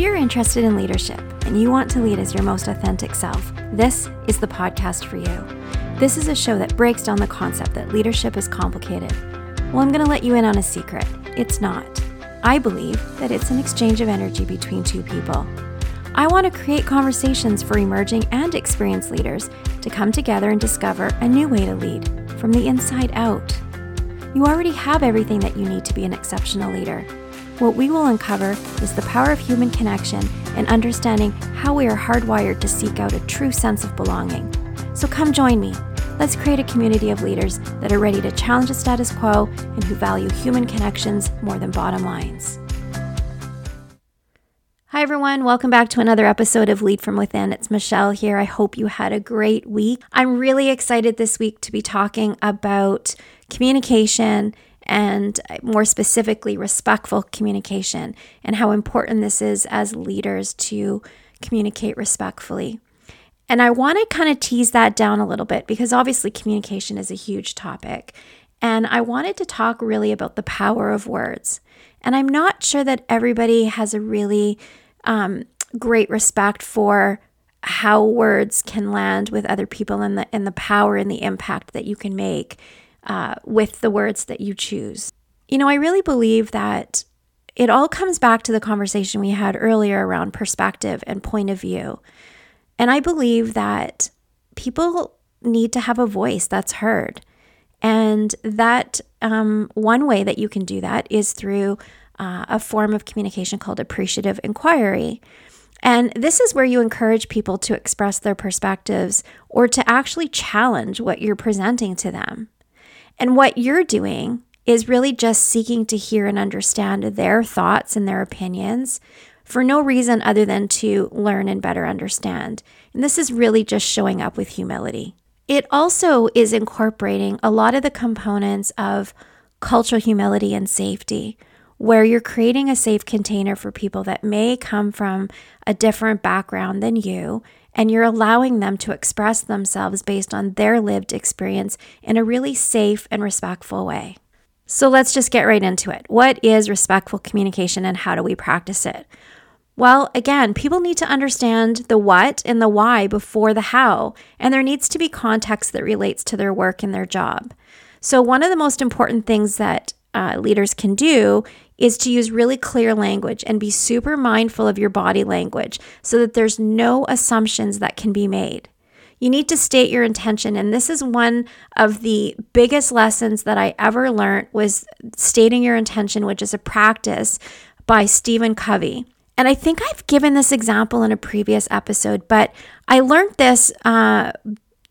If you're interested in leadership and you want to lead as your most authentic self, this is the podcast for you. This is a show that breaks down the concept that leadership is complicated. Well, I'm going to let you in on a secret. It's not. I believe that it's an exchange of energy between two people. I want to create conversations for emerging and experienced leaders to come together and discover a new way to lead from the inside out. You already have everything that you need to be an exceptional leader. What we will uncover is the power of human connection and understanding how we are hardwired to seek out a true sense of belonging. So come join me. Let's create a community of leaders that are ready to challenge the status quo and who value human connections more than bottom lines. Hi, everyone. Welcome back to another episode of Lead from Within. It's Michelle here. I hope you had a great week. I'm really excited this week to be talking about communication and more specifically, respectful communication, and how important this is as leaders to communicate respectfully. And I want to kind of tease that down a little bit because obviously communication is a huge topic. And I wanted to talk really about the power of words. And I'm not sure that everybody has a really um, great respect for how words can land with other people and the and the power and the impact that you can make uh, with the words that you choose. You know, I really believe that it all comes back to the conversation we had earlier around perspective and point of view. And I believe that people need to have a voice that's heard. And that um, one way that you can do that is through uh, a form of communication called appreciative inquiry. And this is where you encourage people to express their perspectives or to actually challenge what you're presenting to them. And what you're doing is really just seeking to hear and understand their thoughts and their opinions for no reason other than to learn and better understand. And this is really just showing up with humility. It also is incorporating a lot of the components of cultural humility and safety, where you're creating a safe container for people that may come from a different background than you and you're allowing them to express themselves based on their lived experience in a really safe and respectful way. So let's just get right into it. What is respectful communication and how do we practice it? Well, again, people need to understand the what and the why before the how, and there needs to be context that relates to their work and their job. So, one of the most important things that uh, leaders can do is to use really clear language and be super mindful of your body language so that there's no assumptions that can be made. You need to state your intention and this is one of the biggest lessons that I ever learned was stating your intention which is a practice by Stephen Covey. And I think I've given this example in a previous episode, but I learned this uh,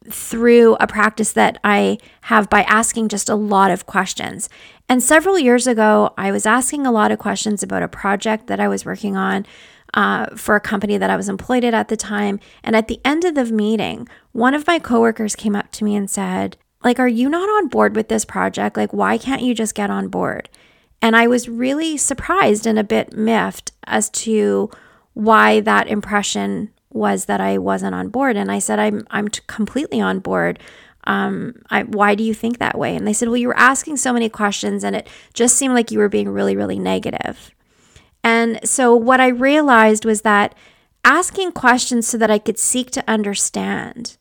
through a practice that I have by asking just a lot of questions. And several years ago, I was asking a lot of questions about a project that I was working on uh, for a company that I was employed at at the time. And at the end of the meeting, one of my coworkers came up to me and said, like, are you not on board with this project? Like, why can't you just get on board? And I was really surprised and a bit miffed as to why that impression was that I wasn't on board. And I said, I'm, I'm completely on board um, I, why do you think that way? And they said, well, you were asking so many questions and it just seemed like you were being really, really negative. And so what I realized was that asking questions so that I could seek to understand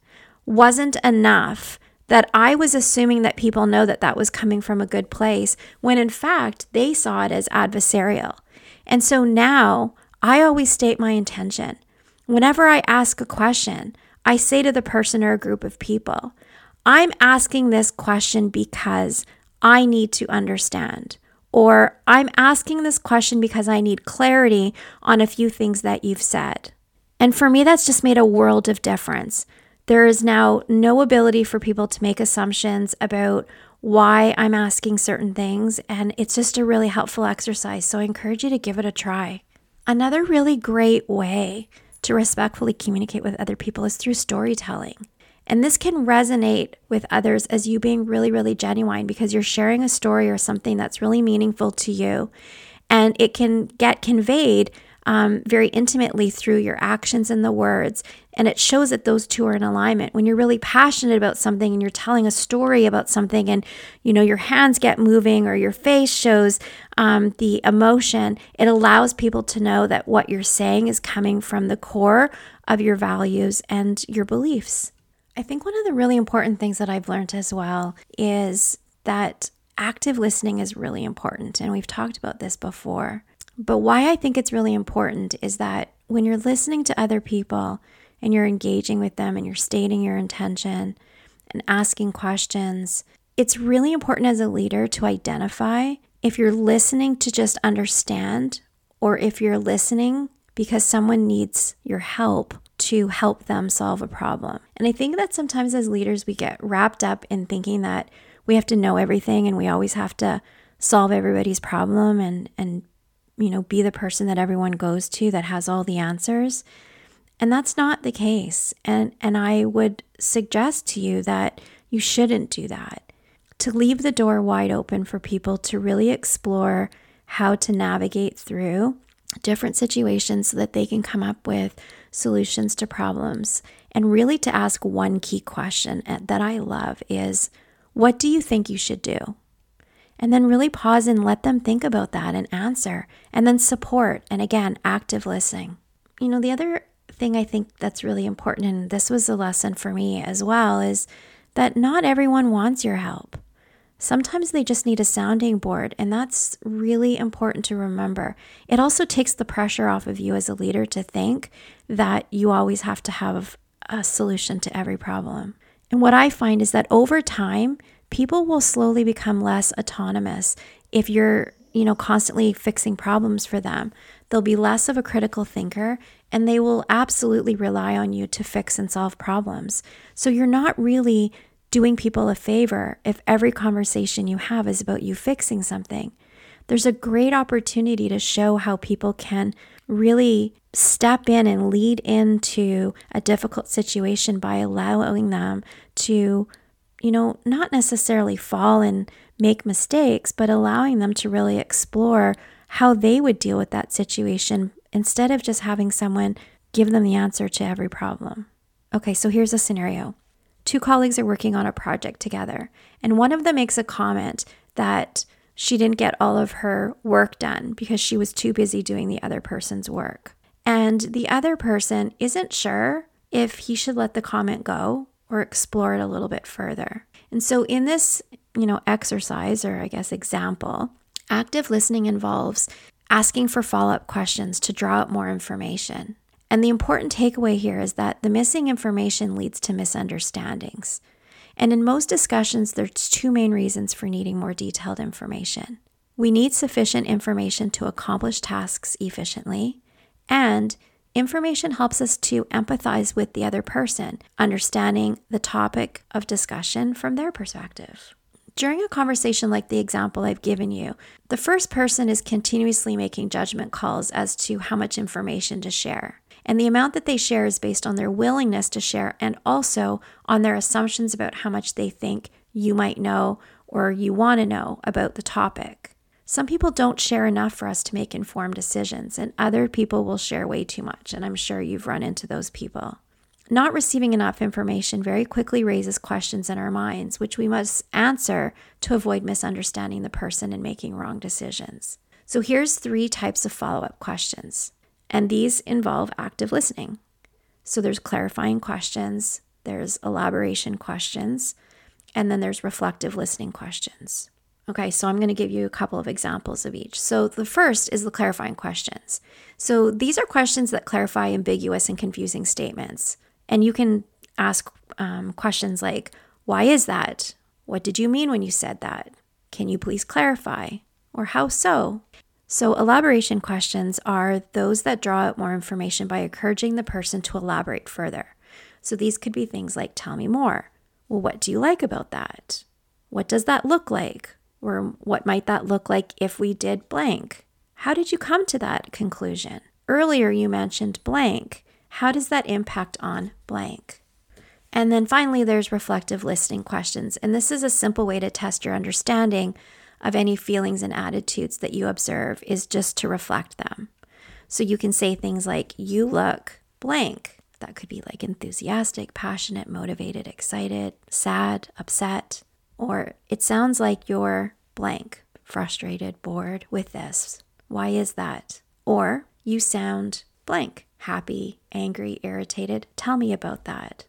wasn't enough that I was assuming that people know that that was coming from a good place when in fact they saw it as adversarial. And so now I always state my intention. Whenever I ask a question, I say to the person or a group of people, I'm asking this question because I need to understand. Or I'm asking this question because I need clarity on a few things that you've said. And for me, that's just made a world of difference. There is now no ability for people to make assumptions about why I'm asking certain things, and it's just a really helpful exercise. So I encourage you to give it a try. Another really great way to respectfully communicate with other people is through storytelling. And this can resonate with others as you being really, really genuine because you're sharing a story or something that's really meaningful to you. And it can get conveyed um, very intimately through your actions and the words. And it shows that those two are in alignment. When you're really passionate about something and you're telling a story about something, and you know your hands get moving or your face shows um, the emotion, it allows people to know that what you're saying is coming from the core of your values and your beliefs. I think one of the really important things that I've learned as well is that active listening is really important. And we've talked about this before. But why I think it's really important is that when you're listening to other people and you're engaging with them and you're stating your intention and asking questions, it's really important as a leader to identify if you're listening to just understand or if you're listening because someone needs your help to help them solve a problem. And I think that sometimes as leaders, we get wrapped up in thinking that we have to know everything and we always have to solve everybody's problem and and you know be the person that everyone goes to that has all the answers. And that's not the case. And and I would suggest to you that you shouldn't do that. To leave the door wide open for people to really explore how to navigate through different situations so that they can come up with solutions to problems. And really to ask one key question eh, that I love is what do you think you should do? And then really pause and let them think about that and answer. And then support. And again, active listening. You know, the other thing I think that's really important, and this was a lesson for me as well, is that not everyone wants your help. Sometimes they just need a sounding board, and that's really important to remember. It also takes the pressure off of you as a leader to think that you always have to have a solution to every problem. And what I find is that over time, people will slowly become less autonomous if you're, you know, constantly fixing problems for them. They'll be less of a critical thinker and they will absolutely rely on you to fix and solve problems. So you're not really doing people a favor if every conversation you have is about you fixing something. There's a great opportunity to show how people can really step in and lead into a difficult situation by allowing them to, you know, not necessarily fall and make mistakes, but allowing them to really explore how they would deal with that situation instead of just having someone give them the answer to every problem. Okay, so here's a scenario. Two colleagues are working on a project together, and one of them makes a comment that she didn't get all of her work done because she was too busy doing the other person's work. And the other person isn't sure if he should let the comment go or explore it a little bit further. And so in this, you know, exercise or I guess example, active listening involves asking for follow-up questions to draw out more information. And the important takeaway here is that the missing information leads to misunderstandings. And in most discussions, there's two main reasons for needing more detailed information. We need sufficient information to accomplish tasks efficiently, and information helps us to empathize with the other person, understanding the topic of discussion from their perspective. During a conversation like the example I've given you, the first person is continuously making judgment calls as to how much information to share. And the amount that they share is based on their willingness to share and also on their assumptions about how much they think you might know or you want to know about the topic. Some people don't share enough for us to make informed decisions, and other people will share way too much. And I'm sure you've run into those people. Not receiving enough information very quickly raises questions in our minds, which we must answer to avoid misunderstanding the person and making wrong decisions. So here's three types of follow up questions. And these involve active listening. So there's clarifying questions, there's elaboration questions, and then there's reflective listening questions. Okay, so I'm going to give you a couple of examples of each. So the first is the clarifying questions. So these are questions that clarify ambiguous and confusing statements. And you can ask um, questions like, Why is that? What did you mean when you said that? Can you please clarify? Or how so? So, elaboration questions are those that draw out more information by encouraging the person to elaborate further. So, these could be things like, Tell me more. Well, what do you like about that? What does that look like? Or what might that look like if we did blank? How did you come to that conclusion? Earlier, you mentioned blank. How does that impact on blank? And then finally, there's reflective listening questions. And this is a simple way to test your understanding of any feelings and attitudes that you observe is just to reflect them. So you can say things like, You look blank. That could be like enthusiastic, passionate, motivated, excited, sad, upset. Or it sounds like you're blank, frustrated, bored with this. Why is that? Or you sound blank, happy, angry, irritated. Tell me about that.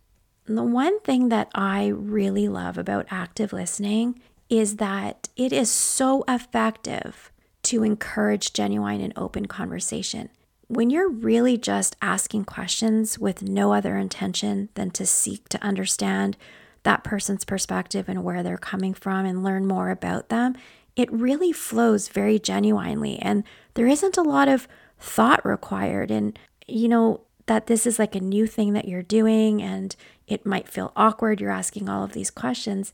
And the one thing that I really love about active listening is that it is so effective to encourage genuine and open conversation. When you're really just asking questions with no other intention than to seek to understand that person's perspective and where they're coming from and learn more about them, it really flows very genuinely. And there isn't a lot of thought required. And, you know, that this is like a new thing that you're doing and it might feel awkward. You're asking all of these questions.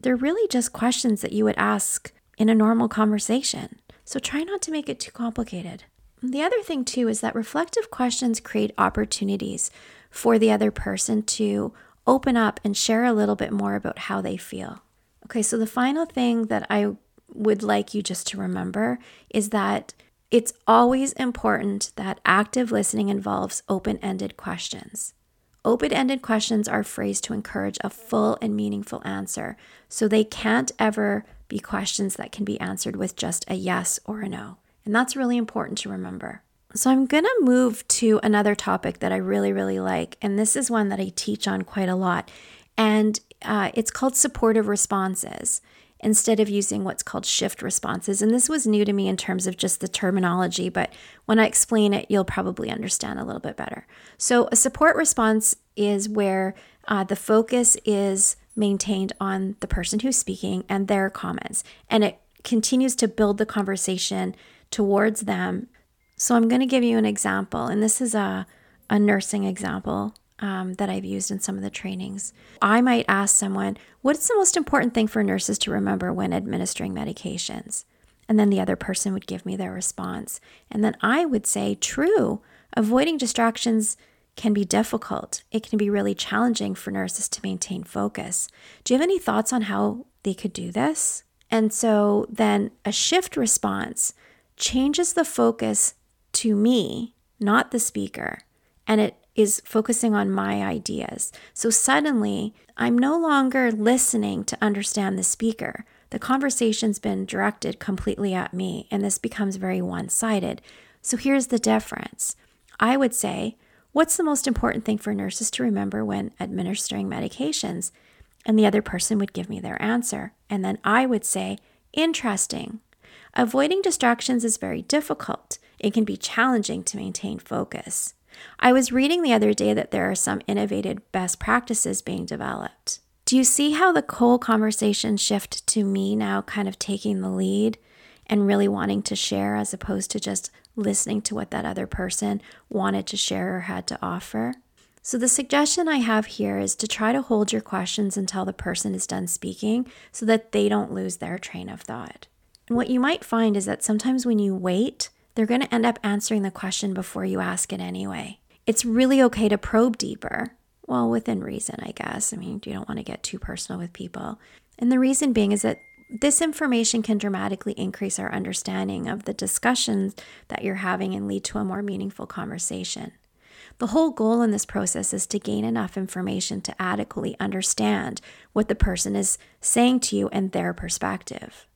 They're really just questions that you would ask in a normal conversation. So try not to make it too complicated. The other thing, too, is that reflective questions create opportunities for the other person to open up and share a little bit more about how they feel. Okay, so the final thing that I would like you just to remember is that it's always important that active listening involves open ended questions. Open ended questions are phrased to encourage a full and meaningful answer, so they can't ever be questions that can be answered with just a yes or a no. And that's really important to remember. So, I'm going to move to another topic that I really, really like. And this is one that I teach on quite a lot. And uh, it's called supportive responses instead of using what's called shift responses. And this was new to me in terms of just the terminology, but when I explain it, you'll probably understand a little bit better. So, a support response is where uh, the focus is maintained on the person who's speaking and their comments, and it continues to build the conversation towards them so I'm going to give you an example, and this is a, a nursing example um, that I've used in some of the trainings. I might ask someone, What's the most important thing for nurses to remember when administering medications? And then the other person would give me their response. And then I would say, True, avoiding distractions can be difficult. It can be really challenging for nurses to maintain focus. Do you have any thoughts on how they could do this? And so then a shift response changes the focus to me, not the speaker, and it is focusing on my ideas. So suddenly, I'm no longer listening to understand the speaker. The conversation's been directed completely at me, and this becomes very one sided. So here's the difference I would say, What's the most important thing for nurses to remember when administering medications? And the other person would give me their answer. And then I would say, Interesting. Avoiding distractions is very difficult. It can be challenging to maintain focus. I was reading the other day that there are some innovative best practices being developed. Do you see how the whole conversation shift to me now kind of taking the lead and really wanting to share as opposed to just listening to what that other person wanted to share or had to offer? So, the suggestion I have here is to try to hold your questions until the person is done speaking so that they don't lose their train of thought. And what you might find is that sometimes when you wait, they're going to end up answering the question before you ask it anyway. It's really okay to probe deeper. Well, within reason, I guess. I mean, you don't want to get too personal with people. And the reason being is that this information can dramatically increase our understanding of the discussions that you're having and lead to a more meaningful conversation. The whole goal in this process is to gain enough information to adequately understand what the person is saying to you and their perspective.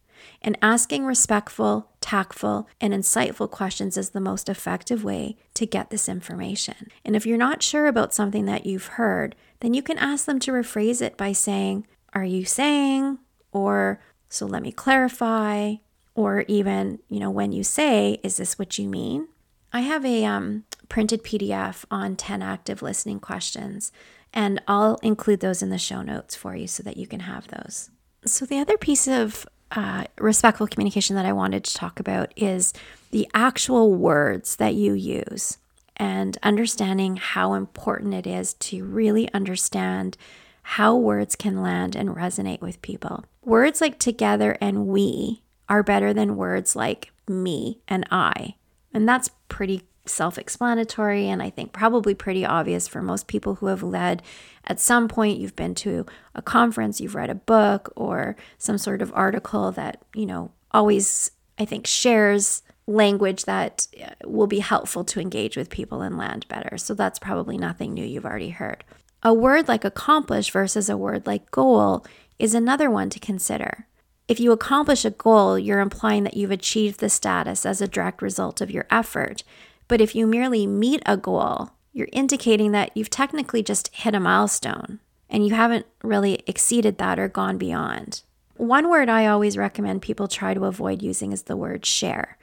And asking respectful, tactful, and insightful questions is the most effective way to get this information. And if you're not sure about something that you've heard, then you can ask them to rephrase it by saying, Are you saying? Or, So let me clarify. Or even, you know, when you say, Is this what you mean? I have a um, printed PDF on 10 active listening questions, and I'll include those in the show notes for you so that you can have those. So, the other piece of uh, respectful communication that I wanted to talk about is the actual words that you use and understanding how important it is to really understand how words can land and resonate with people. Words like together and we are better than words like me and I. And that's pretty self explanatory and I think probably pretty obvious for most people who have led at some point. You've been to a conference, you've read a book or some sort of article that, you know, always I think, shares language that uh, will be helpful to engage with people and land better. So that's probably nothing new you've already heard. A word like accomplish versus a word like goal is another one to consider. If you accomplish a goal, you're implying that you've achieved the status as a direct result of your effort. But if you merely meet a goal, you're indicating that you've technically just hit a milestone and you haven't really exceeded that or gone beyond. One word I always recommend people try to avoid using is the word share.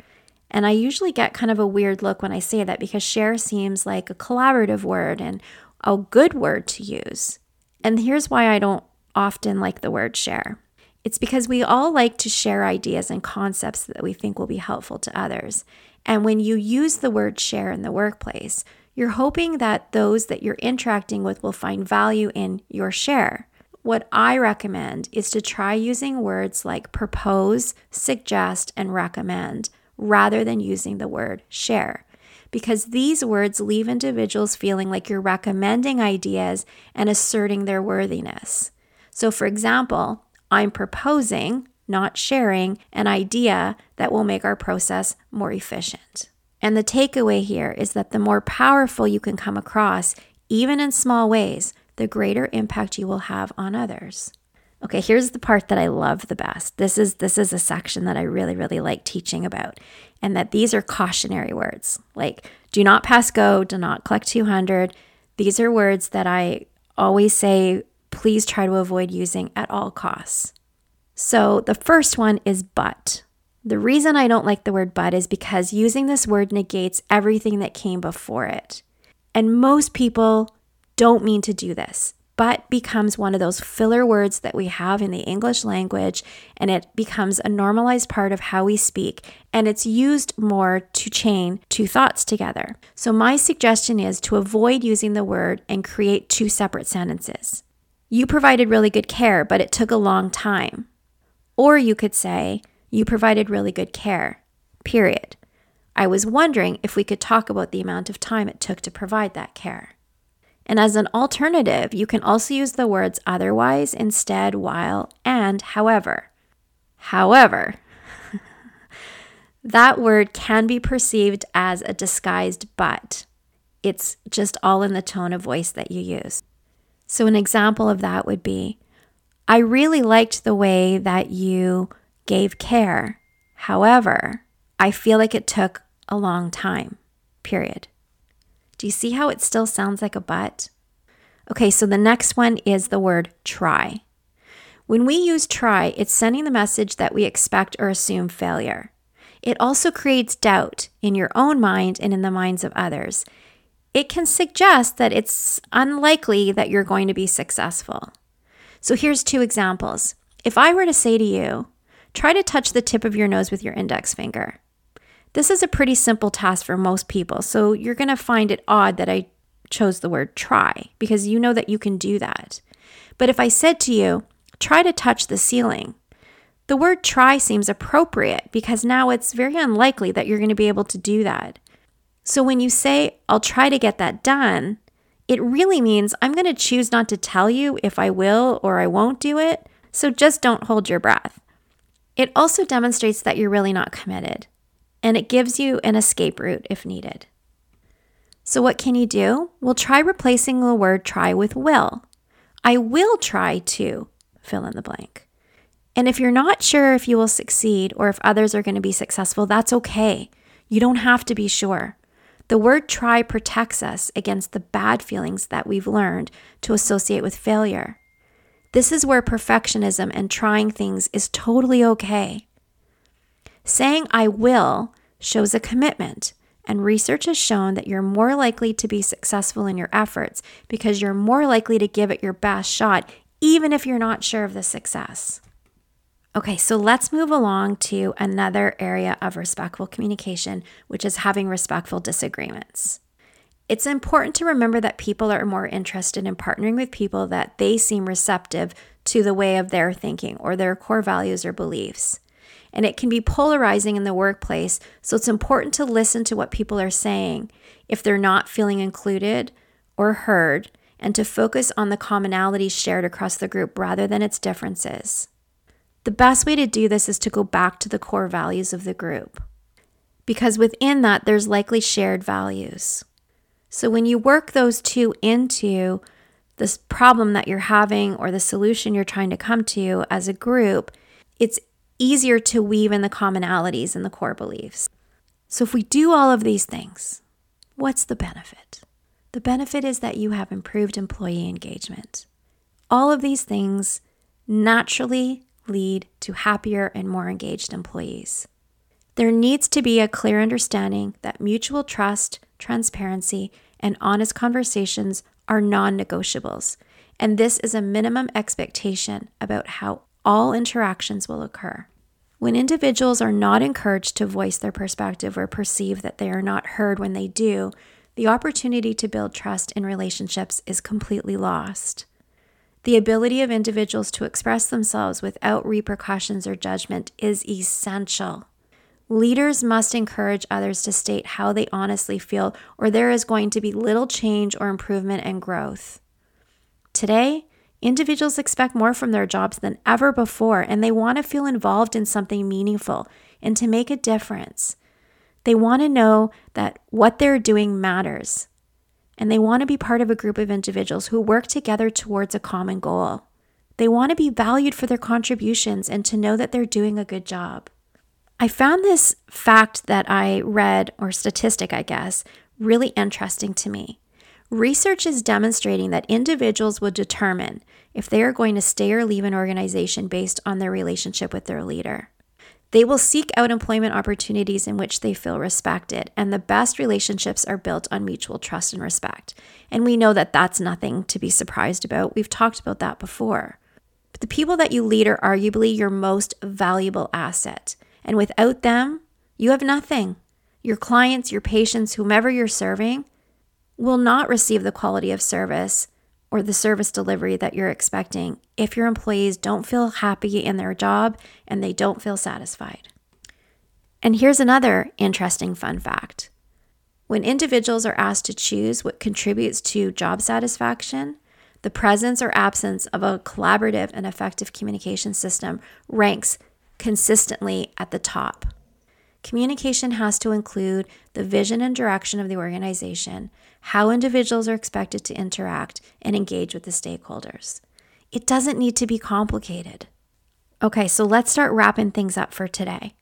And I usually get kind of a weird look when I say that because share seems like a collaborative word and a good word to use. And here's why I don't often like the word share. It's because we all like to share ideas and concepts that we think will be helpful to others. And when you use the word share in the workplace, you're hoping that those that you're interacting with will find value in your share. What I recommend is to try using words like propose, suggest, and recommend rather than using the word share. Because these words leave individuals feeling like you're recommending ideas and asserting their worthiness. So, for example, I'm proposing, not sharing, an idea that will make our process more efficient. And the takeaway here is that the more powerful you can come across, even in small ways, the greater impact you will have on others. Okay, here's the part that I love the best. This is this is a section that I really really like teaching about and that these are cautionary words. Like do not pass go, do not collect 200. These are words that I always say please try to avoid using at all costs. So the first one is but. The reason I don't like the word but is because using this word negates everything that came before it. And most people don't mean to do this, but becomes one of those filler words that we have in the English language, and it becomes a normalized part of how we speak, and it's used more to chain two thoughts together. So, my suggestion is to avoid using the word and create two separate sentences. You provided really good care, but it took a long time. Or you could say, You provided really good care, period. I was wondering if we could talk about the amount of time it took to provide that care. And as an alternative, you can also use the words otherwise, instead, while, and however. However, that word can be perceived as a disguised but. It's just all in the tone of voice that you use. So, an example of that would be I really liked the way that you gave care. However, I feel like it took a long time, period. Do you see how it still sounds like a but? Okay, so the next one is the word try. When we use try, it's sending the message that we expect or assume failure. It also creates doubt in your own mind and in the minds of others it can suggest that it's unlikely that you're going to be successful. So here's two examples. If I were to say to you, try to touch the tip of your nose with your index finger. This is a pretty simple task for most people, so you're going to find it odd that I chose the word try because you know that you can do that. But if I said to you, try to touch the ceiling, the word try seems appropriate because now it's very unlikely that you're going to be able to do that. So when you say, I'll try to get that done, it really means I'm going to choose not to tell you if I will or I won't do it. So just don't hold your breath. It also demonstrates that you're really not committed, and it gives you an escape route if needed. So, what can you do? Well, try replacing the word try with will. I will try to fill in the blank. And if you're not sure if you will succeed or if others are going to be successful, that's okay. You don't have to be sure. The word try protects us against the bad feelings that we've learned to associate with failure. This is where perfectionism and trying things is totally okay. Saying I will shows a commitment, and research has shown that you're more likely to be successful in your efforts because you're more likely to give it your best shot, even if you're not sure of the success. Okay, so let's move along to another area of respectful communication, which is having respectful disagreements. It's important to remember that people are more interested in partnering with people that they seem receptive to the way of their thinking or their core values or beliefs. And it can be polarizing in the workplace, so it's important to listen to what people are saying if they're not feeling included or heard, and to focus on the commonalities shared across the group rather than its differences. The best way to do this is to go back to the core values of the group because within that, there's likely shared values. So when you work those two into this problem that you're having or the solution you're trying to come to as a group, it's easier to weave in the commonalities and the core beliefs. So if we do all of these things, what's the benefit? The benefit is that you have improved employee engagement. All of these things naturally lead to happier and more engaged employees. There needs to be a clear understanding that mutual trust, transparency, and honest conversations are non negotiables, and this is a minimum expectation about how all interactions will occur. When individuals are not encouraged to voice their perspective or perceive that they are not heard when they do, the opportunity to build trust in relationships is completely lost. The ability of individuals to express themselves without repercussions or judgment is essential. Leaders must encourage others to state how they honestly feel, or there is going to be little change or improvement and growth. Today, individuals expect more from their jobs than ever before, and they want to feel involved in something meaningful and to make a difference. They want to know that what they're doing matters, and they want to be part of a group of individuals who work together towards a common goal. They want to be valued for their contributions and to know that they're doing a good job. I found this fact that I read, or statistic, I guess, really interesting to me. Research is demonstrating that individuals will determine if they are going to stay or leave an organization based on their relationship with their leader. They will seek out employment opportunities in which they feel respected, and the best relationships are built on mutual trust and respect. And we know that that's nothing to be surprised about. We've talked about that before. But the people that you lead are arguably your most valuable asset. And without them, you have nothing. Your clients, your patients, whomever you're serving, will not receive the quality of service or the service delivery that you're expecting if your employees don't feel happy in their job and they don't feel satisfied. And here's another interesting fun fact when individuals are asked to choose what contributes to job satisfaction, the presence or absence of a collaborative and effective communication system ranks consistently at the top. Communication has to include the vision and direction of the organization, how individuals are expected to interact and engage with the stakeholders. It doesn't need to be complicated. Okay, so let's start wrapping things up for today.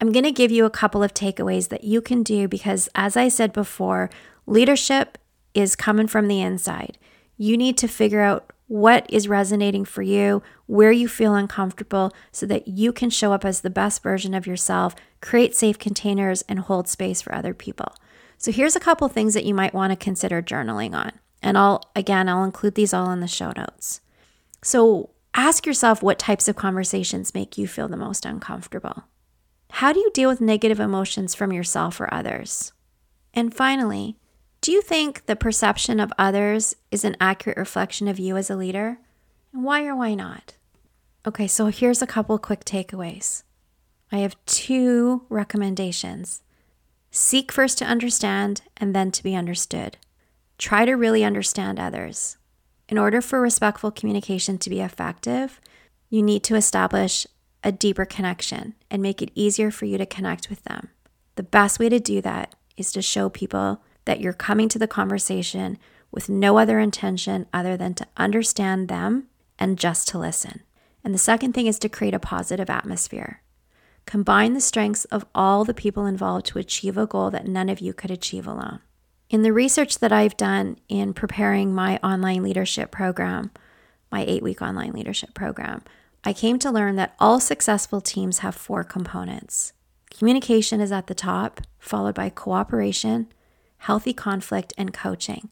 I'm going to give you a couple of takeaways that you can do because, as I said before, leadership is coming from the inside. You need to figure out what is resonating for you, where you feel uncomfortable, so that you can show up as the best version of yourself, create safe containers, and hold space for other people. So, here's a couple things that you might want to consider journaling on. And I'll, again, I'll include these all in the show notes. So, ask yourself what types of conversations make you feel the most uncomfortable. How do you deal with negative emotions from yourself or others? And finally, do you think the perception of others is an accurate reflection of you as a leader? And why or why not? Okay, so here's a couple quick takeaways. I have two recommendations. Seek first to understand and then to be understood. Try to really understand others. In order for respectful communication to be effective, you need to establish a deeper connection and make it easier for you to connect with them. The best way to do that is to show people that you're coming to the conversation with no other intention other than to understand them and just to listen. And the second thing is to create a positive atmosphere. Combine the strengths of all the people involved to achieve a goal that none of you could achieve alone. In the research that I've done in preparing my online leadership program, my eight week online leadership program, I came to learn that all successful teams have four components. Communication is at the top, followed by cooperation, healthy conflict, and coaching.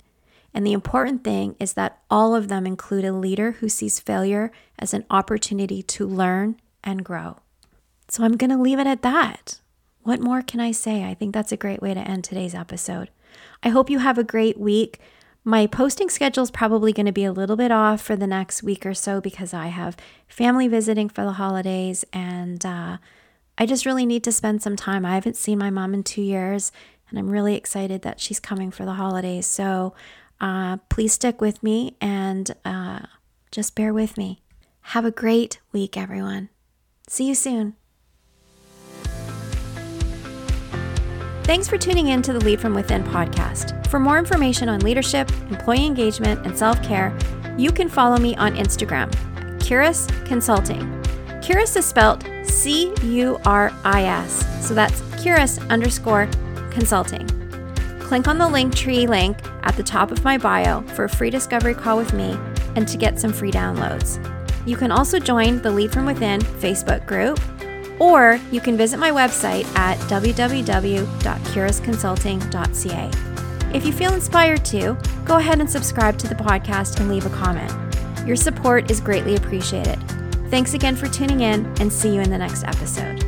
And the important thing is that all of them include a leader who sees failure as an opportunity to learn and grow. So I'm going to leave it at that. What more can I say? I think that's a great way to end today's episode. I hope you have a great week. My posting schedule is probably going to be a little bit off for the next week or so because I have family visiting for the holidays and uh, I just really need to spend some time. I haven't seen my mom in two years and I'm really excited that she's coming for the holidays. So uh, please stick with me and uh, just bear with me. Have a great week, everyone. See you soon. Thanks for tuning in to the Lead From Within podcast. For more information on leadership, employee engagement, and self care, you can follow me on Instagram, Curis Consulting. Curis is spelled C U R I S, so that's Curis underscore consulting. Click on the Linktree link at the top of my bio for a free discovery call with me and to get some free downloads. You can also join the Lead From Within Facebook group or you can visit my website at www.curisconsulting.ca. If you feel inspired to, go ahead and subscribe to the podcast and leave a comment. Your support is greatly appreciated. Thanks again for tuning in and see you in the next episode.